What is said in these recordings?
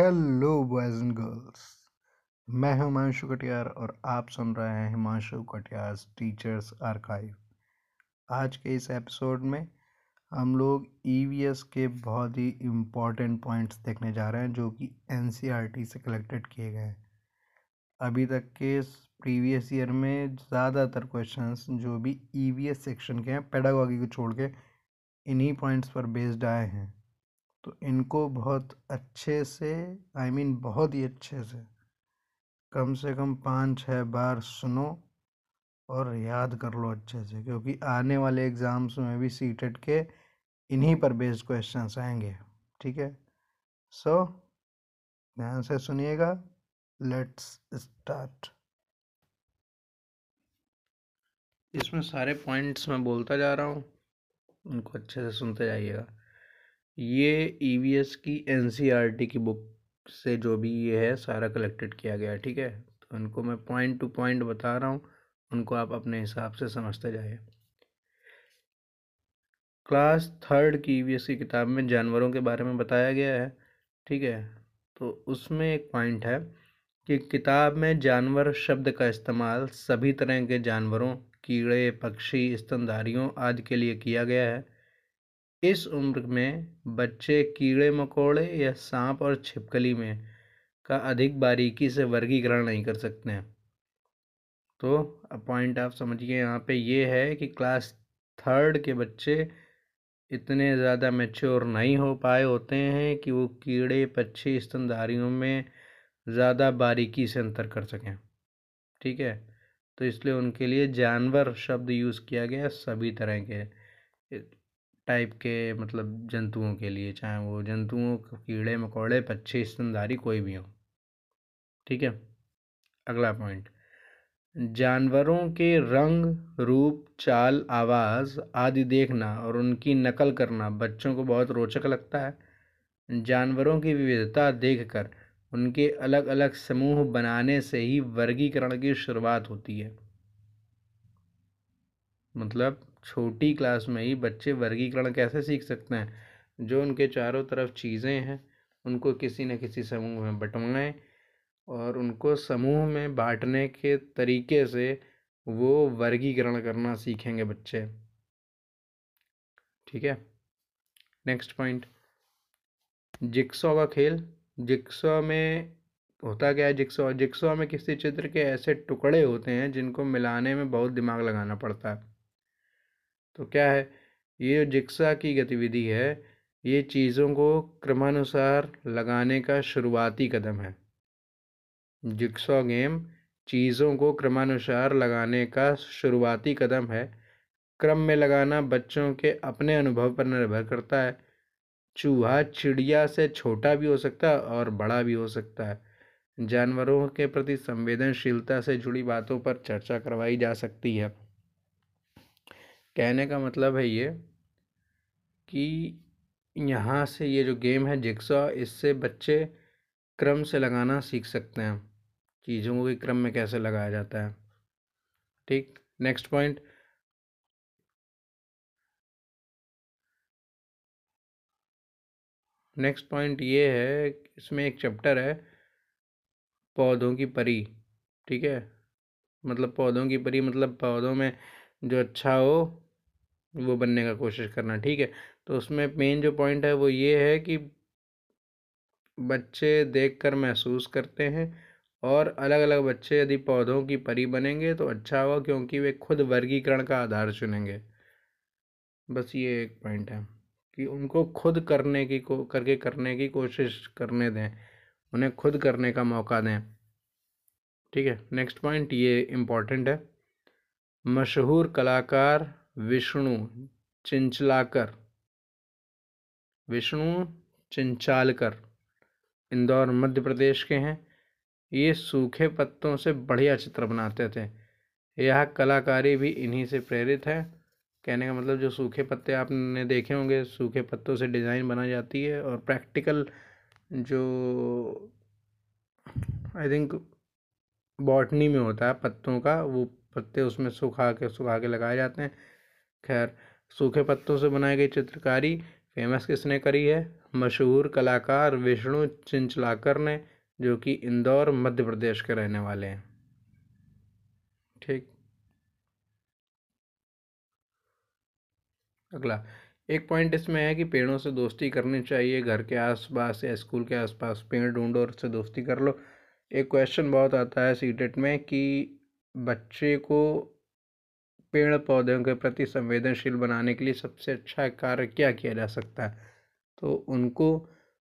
Hello boys and girls मैं हूँ हिमांशु कटियार और आप सुन रहे हैं हिमांशु कटियार टीचर्स आर्काइव आज के इस एपिसोड में हम लोग ईवीएस के बहुत ही इम्पोर्टेंट पॉइंट्स देखने जा रहे हैं, जो कि एनसीईआरटी से कलेक्टेड किए गए हैं। अभी तक के प्रीवियस ईयर में ज़्यादातर क्वेश्चंस जो भी ईवीएस सेक्शन के हैं पेडागॉगी को छोड़ के, इन्हीं पॉइंट्स पर बेस्ड आए हैं। तो इनको बहुत अच्छे से आई I मीन mean, बहुत ही अच्छे से कम से कम पाँच छः बार सुनो और याद कर लो अच्छे से, क्योंकि आने वाले एग्ज़ाम्स में भी सीटेड के इन्हीं पर बेस्ड क्वेश्चंस आएँगे, ठीक है? सो ध्यान से सुनिएगा लेट्स स्टार्ट इसमें सारे पॉइंट्स मैं बोलता जा रहा हूँ, उनको अच्छे से सुनते जाइएगा। ये ई e की एन e की बुक से जो भी ये है, सारा कलेक्टेड किया गया है ठीक है? तो उनको मैं पॉइंट टू पॉइंट बता रहा हूँ, उनको आप अपने हिसाब से समझते जाइए। क्लास थर्ड की ई e की किताब में जानवरों के बारे में बताया गया है, ठीक है? तो उसमें एक पॉइंट है कि किताब में जानवर शब्द का इस्तेमाल सभी तरह के जानवरों, कीड़े, पक्षी, स्तनधारियों आदि के लिए किया गया है। इस उम्र में बच्चे कीड़े, मकोड़े या सांप और छिपकली में का अधिक बारीकी से वर्गीकरण नहीं कर सकते हैं। तो पॉइंट आप समझिए, यहाँ पे ये है कि क्लास थर्ड के बच्चे इतने ज़्यादा मेच्योर नहीं हो पाए होते हैं कि वो कीड़े, पक्षी, स्तनधारियों में ज़्यादा बारीकी से अंतर कर सकें। ठीक है? तो इसलिए उनके लिए जानवर शब्द यूज़ किया गया सभी तरह के। टाइप के मतलब जंतुओं के लिए, चाहे वो जंतुओं कीड़े, मकोड़े, पक्षी, स्तनधारी कोई भी हो। ठीक है? अगला पॉइंट जानवरों के रंग, रूप, चाल, आवाज़ आदि देखना और उनकी नकल करना बच्चों को बहुत रोचक लगता है। जानवरों की विविधता देखकर उनके अलग अलग समूह बनाने से ही वर्गीकरण की शुरुआत होती है। मतलब छोटी क्लास में ही बच्चे वर्गीकरण कैसे सीख सकते हैं? जो उनके चारों तरफ़ चीज़ें हैं, उनको किसी न किसी समूह में बंटवाएँ और उनको समूह में बांटने के तरीके से वो वर्गीकरण करना सीखेंगे बच्चे। ठीक है? नेक्स्ट पॉइंट जिक्सॉ का खेल। जिक्सॉ में होता क्या है जिक्सॉ जिक्सॉ में किसी चित्र के ऐसे टुकड़े होते हैं जिनको मिलाने में बहुत दिमाग लगाना पड़ता है। तो क्या है, ये जिक्सा की गतिविधि है, ये चीज़ों को क्रमानुसार लगाने का शुरुआती कदम है। जिक्सॉ गेम चीज़ों को क्रमानुसार लगाने का शुरुआती कदम है। क्रम में लगाना बच्चों के अपने अनुभव पर निर्भर करता है। चूहा चिड़िया से छोटा भी हो सकता है और बड़ा भी हो सकता है। जानवरों के प्रति संवेदनशीलता से जुड़ी बातों पर चर्चा करवाई जा सकती है। कहने का मतलब है ये कि यहाँ से ये जो गेम है जिक्सा, इससे बच्चे क्रम से लगाना सीख सकते हैं। चीज़ों को क्रम में कैसे लगाया जाता है। ठीक नेक्स्ट पॉइंट नेक्स्ट पॉइंट ये है, इसमें एक चैप्टर है, पौधों की परी। ठीक है? मतलब पौधों की परी मतलब पौधों में जो अच्छा हो वो बनने का कोशिश करना, ठीक है? तो उसमें मेन जो पॉइंट है वो ये है कि बच्चे देखकर महसूस करते हैं और अलग अलग बच्चे यदि पौधों की परी बनेंगे तो अच्छा होगा क्योंकि वे खुद वर्गीकरण का आधार चुनेंगे। बस ये एक पॉइंट है कि उनको खुद करने की को, करके करने की कोशिश करने दें, उन्हें खुद करने का मौका दें। ठीक है? नेक्स्ट पॉइंट ये इंपॉर्टेंट है। मशहूर कलाकार विष्णु चिंचलाकर, विष्णु चिंचालकर इंदौर, मध्य प्रदेश के हैं। ये सूखे पत्तों से बढ़िया चित्र बनाते थे। यह कलाकारी भी इन्हीं से प्रेरित है। कहने का मतलब जो सूखे पत्ते आपने देखे होंगे, सूखे पत्तों से डिज़ाइन बनाई जाती है और प्रैक्टिकल जो आई थिंक बॉटनी में होता है पत्तों का, वो पत्ते उसमें सुखा के सुखा के लगाए जाते हैं। खैर, सूखे पत्तों से बनाई गई चित्रकारी फ़ेमस किसने करी है? मशहूर कलाकार विष्णु चिंचलाकर ने, जो कि इंदौर, मध्य प्रदेश के रहने वाले हैं। ठीक। अगला। एक पॉइंट इसमें है कि पेड़ों से दोस्ती करनी चाहिए, घर के आसपास या स्कूल के आसपास। पेड़ ढूंढो और उससे दोस्ती कर लो। एक क्वेश्चन बहुत आता है सीटेट में कि बच्चे को पेड़ पौधों के प्रति संवेदनशील बनाने के लिए सबसे अच्छा कार्य क्या किया जा सकता है? तो उनको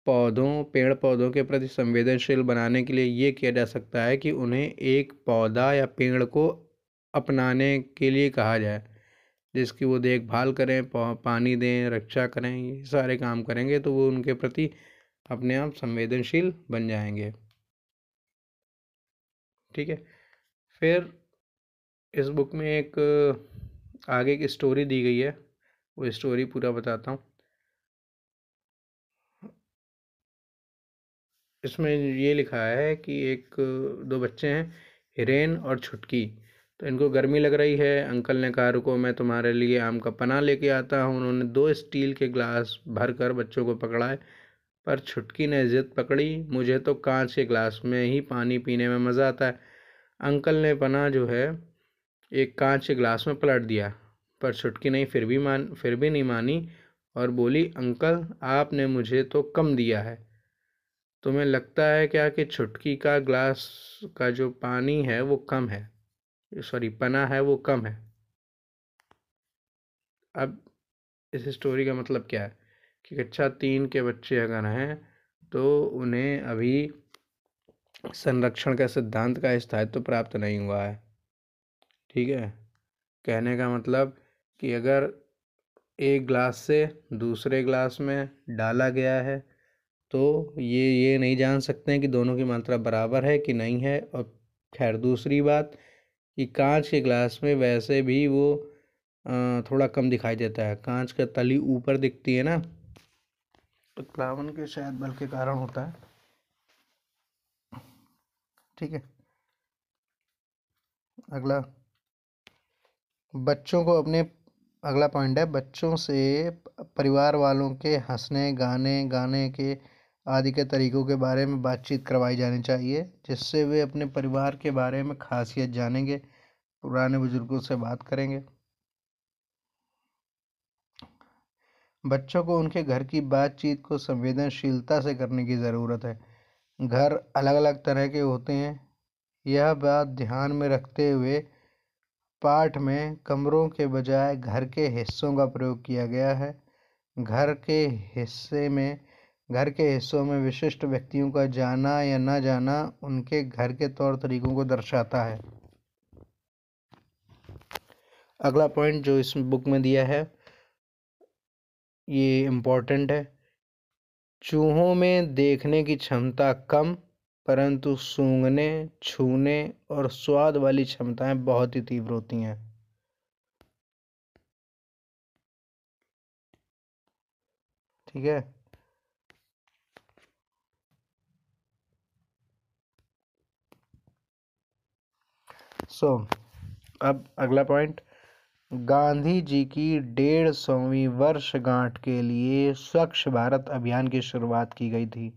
पौधों पेड़ पौधों के प्रति संवेदनशील बनाने के लिए ये किया जा सकता है कि उन्हें एक पौधा या पेड़ को अपनाने के लिए कहा जाए। जिसकी वो देखभाल करें पानी दें, रक्षा करें, ये सारे काम करेंगे तो वो उनके प्रति अपने आप संवेदनशील बन जाएँगे। ठीक है? फिर इस बुक में एक, आगे की स्टोरी दी गई है। वो स्टोरी पूरा बताता हूँ। इसमें ये लिखा है कि एक, दो बच्चे हैं, हिरेन और छुटकी। तो इनको गर्मी लग रही है। अंकल ने कहा, रुको, मैं तुम्हारे लिए आम का पना लेके आता हूँ। उन्होंने दो स्टील के ग्लास भर कर बच्चों को पकड़ाए, पर छुटकी ने जिद पकड़ी। मुझे तो कांच के ग्लास में ही पानी पीने में मज़ा आता है। अंकल ने पना जो है एक कांच के ग्लास में पलट दिया, पर छुटकी नहीं, फिर भी मान, फिर भी नहीं मानी और बोली, अंकल, आपने मुझे तो कम दिया है। तुम्हें लगता है क्या कि छुटकी का ग्लास का जो पानी है वो कम है? सॉरी, पना है वो कम है? अब इस स्टोरी का मतलब क्या है? कि कक्षा तीन के बच्चे अगर हैं तो उन्हें अभी संरक्षण का सिद्धांत का स्थायित्व तो प्राप्त नहीं हुआ है। ठीक है? कहने का मतलब कि अगर एक ग्लास से दूसरे ग्लास में डाला गया है तो ये ये नहीं जान सकते हैं कि दोनों की मात्रा बराबर है कि नहीं है। और खैर, दूसरी बात कि कांच के ग्लास में वैसे भी वो थोड़ा कम दिखाई देता है। कांच का तली ऊपर दिखती है ना? तो प्लावन के शायद बल के कारण होता है। ठीक है? अगला बच्चों को अपने, अगला पॉइंट है, बच्चों से परिवार वालों के हंसने, गाने गाने के आदि के तरीक़ों के बारे में बातचीत करवाई जानी चाहिए, जिससे वे अपने परिवार के बारे में खासियत जानेंगे, पुराने बुज़ुर्गों से बात करेंगे। बच्चों को उनके घर की बातचीत को संवेदनशीलता से करने की ज़रूरत है। घर अलग अलग तरह के होते हैं। यह बात ध्यान में रखते हुए पाठ में कमरों के बजाय घर के हिस्सों का प्रयोग किया गया है। घर के हिस्से में, घर के हिस्सों में विशिष्ट व्यक्तियों का जाना या न जाना उनके घर के तौर तरीकों को दर्शाता है। अगला पॉइंट जो इस बुक में दिया है, ये इम्पोर्टेंट है। चूहों में देखने की क्षमता कम परंतु सूंघने छूने और स्वाद वाली क्षमताएँ बहुत ही तीव्र होती हैं। ठीक है? सो so, अब अगला पॉइंट गांधी जी की डेढ़ सौवीं वर्षगांठ के लिए स्वच्छ भारत अभियान की शुरुआत की गई थी।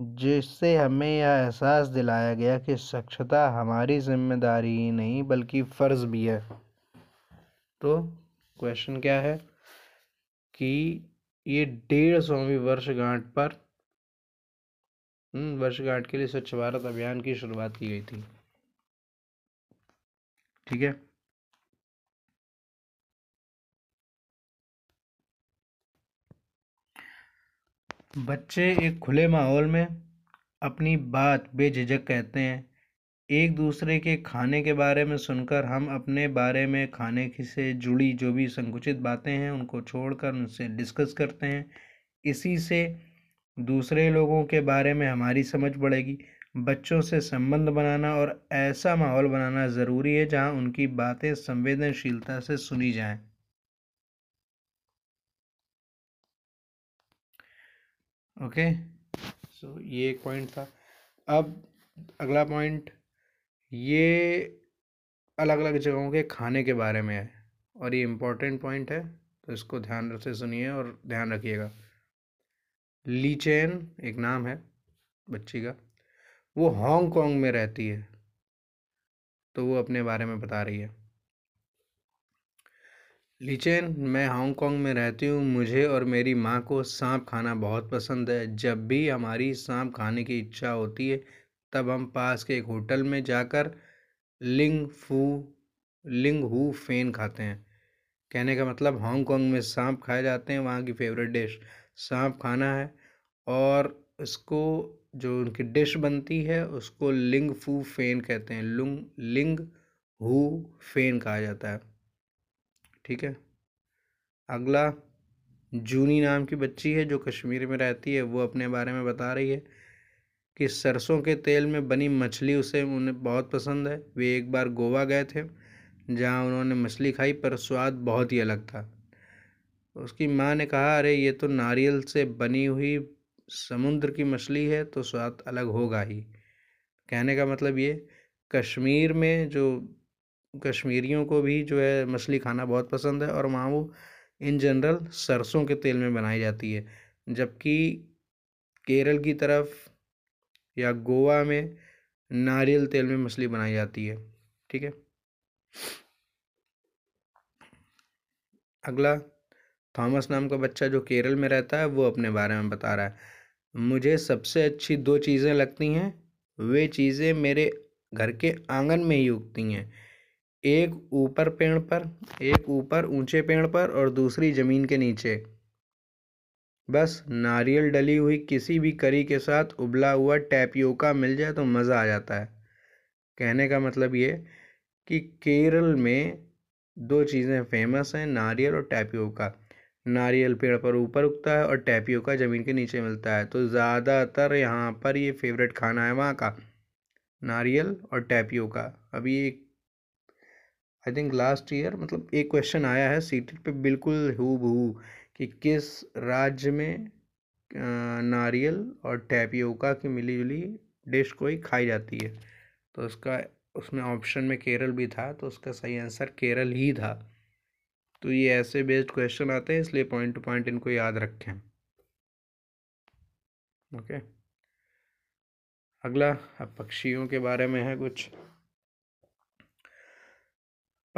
जिससे हमें यह एहसास दिलाया गया कि स्वच्छता हमारी ज़िम्मेदारी ही नहीं बल्कि फ़र्ज़ भी है। तो क्वेश्चन क्या है? कि ये डेढ़ सौवीं वर्षगांठ पर हम्म, वर्षगांठ के लिए स्वच्छ भारत अभियान की शुरुआत की गई थी। ठीक है? बच्चे एक खुले माहौल में अपनी बात बेझिझक कहते हैं। एक दूसरे के खाने के बारे में सुनकर हम अपने बारे में खाने से जुड़ी जो भी संकुचित बातें हैं, उनको छोड़कर उनसे डिस्कस करते हैं। इसी से दूसरे लोगों के बारे में हमारी समझ बढ़ेगी। बच्चों से संबंध बनाना और ऐसा माहौल बनाना ज़रूरी है जहाँ उनकी बातें संवेदनशीलता से सुनी जाएँ। ओके? सो, ये एक पॉइंट था। अब अगला पॉइंट ये अलग अलग जगहों के खाने के बारे में है और ये इम्पोर्टेंट पॉइंट है तो इसको ध्यान से सुनिए और ध्यान रखिएगा। लीचेन एक नाम है बच्ची का, वो हांगकांग में रहती है तो वो अपने बारे में बता रही है। लीचेन मैं हांगकांग में रहती हूँ। मुझे और मेरी माँ को सांप खाना बहुत पसंद है। जब भी हमारी सांप खाने की इच्छा होती है, तब हम पास के एक होटल में जाकर लिंग फू, लिंग हु फेन खाते हैं। कहने का मतलब हांगकांग में सांप खाए जाते हैं, वहाँ की फेवरेट डिश। सांप खाना है और इसको जो उनकी डिश बनती है, उसको लिंग फू फेन कहते हैं। लुंग, लिंग हु फेन कहा जाता है। ठीक है? अगला, जूनी नाम की बच्ची है जो कश्मीर में रहती है, वो अपने बारे में बता रही है कि सरसों के तेल में बनी मछली उसे उन्हें बहुत पसंद है। वे एक बार गोवा गए थे, जहाँ उन्होंने मछली खाई, पर स्वाद बहुत ही अलग था। उसकी माँ ने कहा, अरे, ये तो नारियल से बनी हुई समुद्र की मछली है तो स्वाद अलग होगा ही। कहने का मतलब ये, कश्मीर में जो कश्मीरियों को भी जो है मछली खाना बहुत पसंद है और वहाँ वो इन जनरल सरसों के तेल में बनाई जाती है। जबकि केरल की तरफ़ या गोवा में नारियल तेल में मछली बनाई जाती है, ठीक है? अगला, थॉमस नाम का बच्चा जो केरल में रहता है, वो अपने बारे में बता रहा है। मुझे सबसे अच्छी दो चीज़ें लगती हैं, वे चीज़ें मेरे घर के आँगन में ही उगती हैं। एक ऊपर पेड़ पर, एक ऊपर ऊँचे पेड़ पर और दूसरी ज़मीन के नीचे। बस नारियल डली हुई किसी भी करी के साथ उबला हुआ टैपियोका मिल जाए तो मज़ा आ जाता है। कहने का मतलब ये कि केरल में दो चीज़ें फ़ेमस हैं, नारियल और टैपियोका। नारियल पेड़ पर ऊपर उगता है और टैपियोका ज़मीन के नीचे मिलता है। तो ज़्यादातर यहाँ पर ये फेवरेट खाना है वहाँ का। नारियल और टैपियोका। अभी एक आई थिंक लास्ट ईयर मतलब एक क्वेश्चन आया है सी पे बिल्कुल हु बहू कि किस राज्य में नारियल और टैपियोका की मिली जुली डिश कोई खाई जाती है? तो उसका, उसमें ऑप्शन में केरल भी था तो उसका सही आंसर केरल ही था। तो ये ऐसे बेस्ड क्वेश्चन आते हैं, इसलिए पॉइंट टू पॉइंट इनको याद रखें। Okay okay. अगला, अब पक्षियों के बारे में है कुछ।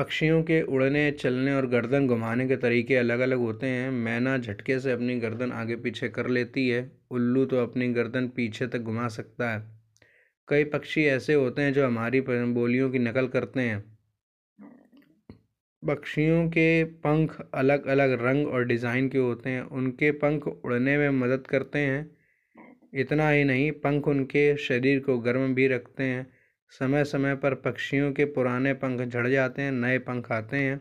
पक्षियों के उड़ने, चलने और गर्दन घुमाने के तरीके अलग अलग होते हैं। मैना झटके से अपनी गर्दन आगे पीछे कर लेती है। उल्लू तो अपनी गर्दन पीछे तक घुमा सकता है। कई पक्षी ऐसे होते हैं जो हमारी बोलियों की नकल करते हैं। पक्षियों के पंख अलग अलग रंग और डिज़ाइन के होते हैं। उनके पंख उड़ने में मदद करते हैं। इतना ही नहीं, पंख उनके शरीर को गर्म भी रखते हैं। समय समय पर पक्षियों के पुराने पंख झड़ जाते हैं, नए पंख आते हैं।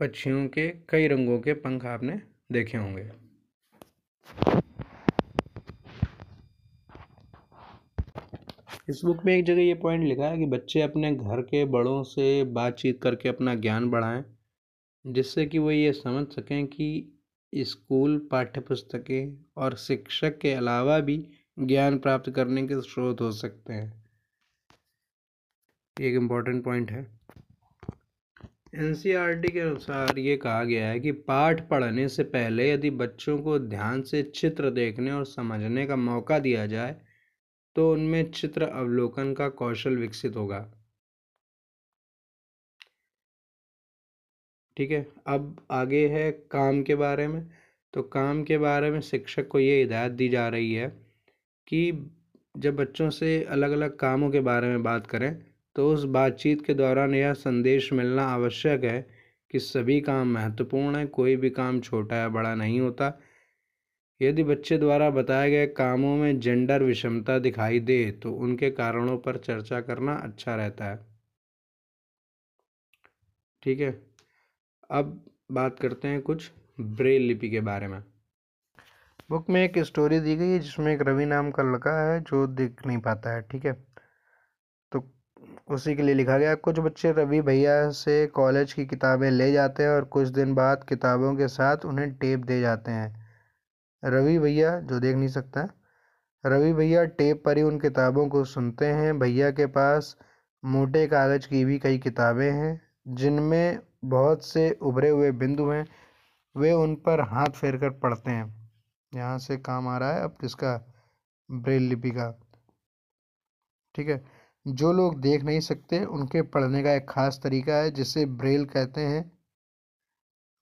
पक्षियों के कई रंगों के पंख आपने देखे होंगे। इस बुक में एक जगह ये पॉइंट लिखा है कि बच्चे अपने घर के बड़ों से बातचीत करके अपना ज्ञान बढ़ाएँ, जिससे कि वो ये समझ सकें कि स्कूल पाठ्य पुस्तकें और शिक्षक के अलावा भी ज्ञान प्राप्त करने के स्रोत हो सकते हैं। एक इंपॉर्टेंट पॉइंट है। एन के अनुसार ये कहा गया है कि पाठ पढ़ने से पहले यदि बच्चों को ध्यान से चित्र देखने और समझने का मौका दिया जाए तो उनमें चित्र अवलोकन का कौशल विकसित होगा। ठीक है, अब आगे है काम के बारे में। तो काम के बारे में शिक्षक को ये हिदायत दी जा रही है कि जब बच्चों से अलग अलग कामों के बारे में बात करें तो उस बातचीत के दौरान यह संदेश मिलना आवश्यक है कि सभी काम महत्वपूर्ण हैं, कोई भी काम छोटा या बड़ा नहीं होता। यदि बच्चे द्वारा बताए गए कामों में जेंडर विषमता दिखाई दे तो उनके कारणों पर चर्चा करना अच्छा रहता है। ठीक है, अब बात करते हैं कुछ ब्रेल लिपि के बारे में। बुक में एक स्टोरी दी गई है जिसमें एक रवि नाम का लड़का है जो दिख नहीं पाता है, ठीक है? तो उसी के लिए लिखा गया कुछ बच्चे रवि भैया से कॉलेज की किताबें ले जाते हैं और कुछ दिन बाद किताबों के साथ उन्हें टेप दे जाते हैं। रवि भैया, जो देख नहीं सकता, रवि भैया टेप पर ही उन किताबों को सुनते हैं। भैया के पास मोटे कागज़ की भी कई किताबें हैं, जिनमें बहुत से उभरे हुए बिंदु हैं, वे उन पर हाथ फेर कर पढ़ते हैं। यहाँ से काम आ रहा है, अब इसका ब्रेल लिपि का। ठीक है? जो लोग देख नहीं सकते, उनके पढ़ने का एक खास तरीका है, जिसे ब्रेल कहते हैं।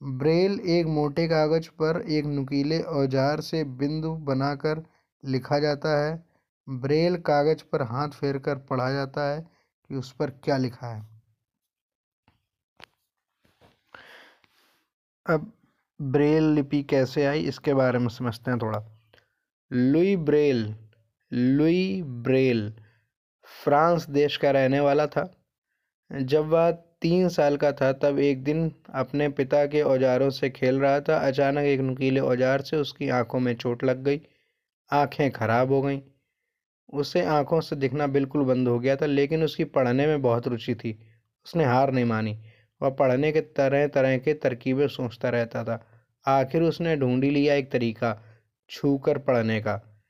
ब्रेल एक मोटे कागज़ पर एक नुकीले औज़ार से बिंदु बनाकर लिखा जाता है। ब्रेल कागज़ पर हाथ फेर कर पढ़ा जाता है कि उस पर क्या लिखा है। अब ब्रेल लिपि कैसे आई, इसके बारे में समझते हैं थोड़ा। Louis Braille Louis Braille, France देश का रहने वाला था। जब वह तीन साल का था, तब एक दिन अपने पिता के औजारों से खेल रहा था। अचानक एक नुकीले औज़ार से उसकी आँखों में चोट लग गई। आँखें खराब हो गईं। उसे आँखों से दिखना बिल्कुल बंद हो गया था, लेकिन उसकी पढ़ने में बहुत रुचि थी। उसने हार नहीं मानी। वह पढ़ने के तरह तरह के तरकीबें सोचता रहता था। आखिर उसने ढूंढी लिया एक तरीका छू कर पढ़ने का।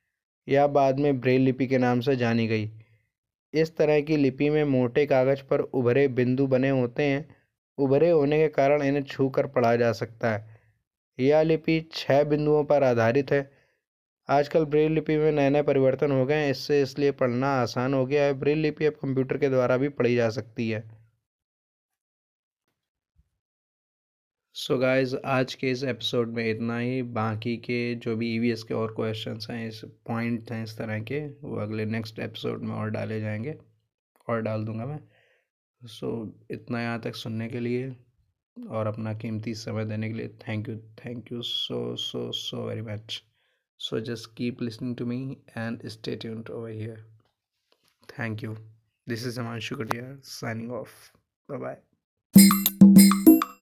यह बाद में ब्रेल लिपि के नाम से जानी गई। इस तरह की लिपि में मोटे कागज़ पर उभरे बिंदु बने होते हैं। उभरे होने के कारण इन्हें छू कर पढ़ा जा सकता है। यह लिपि छः बिंदुओं पर आधारित है। आजकल ब्रेल लिपि में नए नए परिवर्तन हो गए हैं। इससे इसलिए पढ़ना आसान हो गया है। ब्रेल लिपि अब कंप्यूटर के द्वारा भी पढ़ी जा सकती है। सो so गाइस आज के इस एपिसोड में इतना ही। बाकी के जो भी ईवीएस के और क्वेश्चंस हैं इस पॉइंट हैं इस तरह के वो अगले नेक्स्ट एपिसोड में और डाले जाएँगे। और डाल दूँगा मैं। सो so, इतना यहाँ तक सुनने के लिए और अपना कीमती समय देने के लिए thank you thank you so so so very much so just keep listening to me and stay tuned over here thank you this is Amanshu Katiya signing off bye bye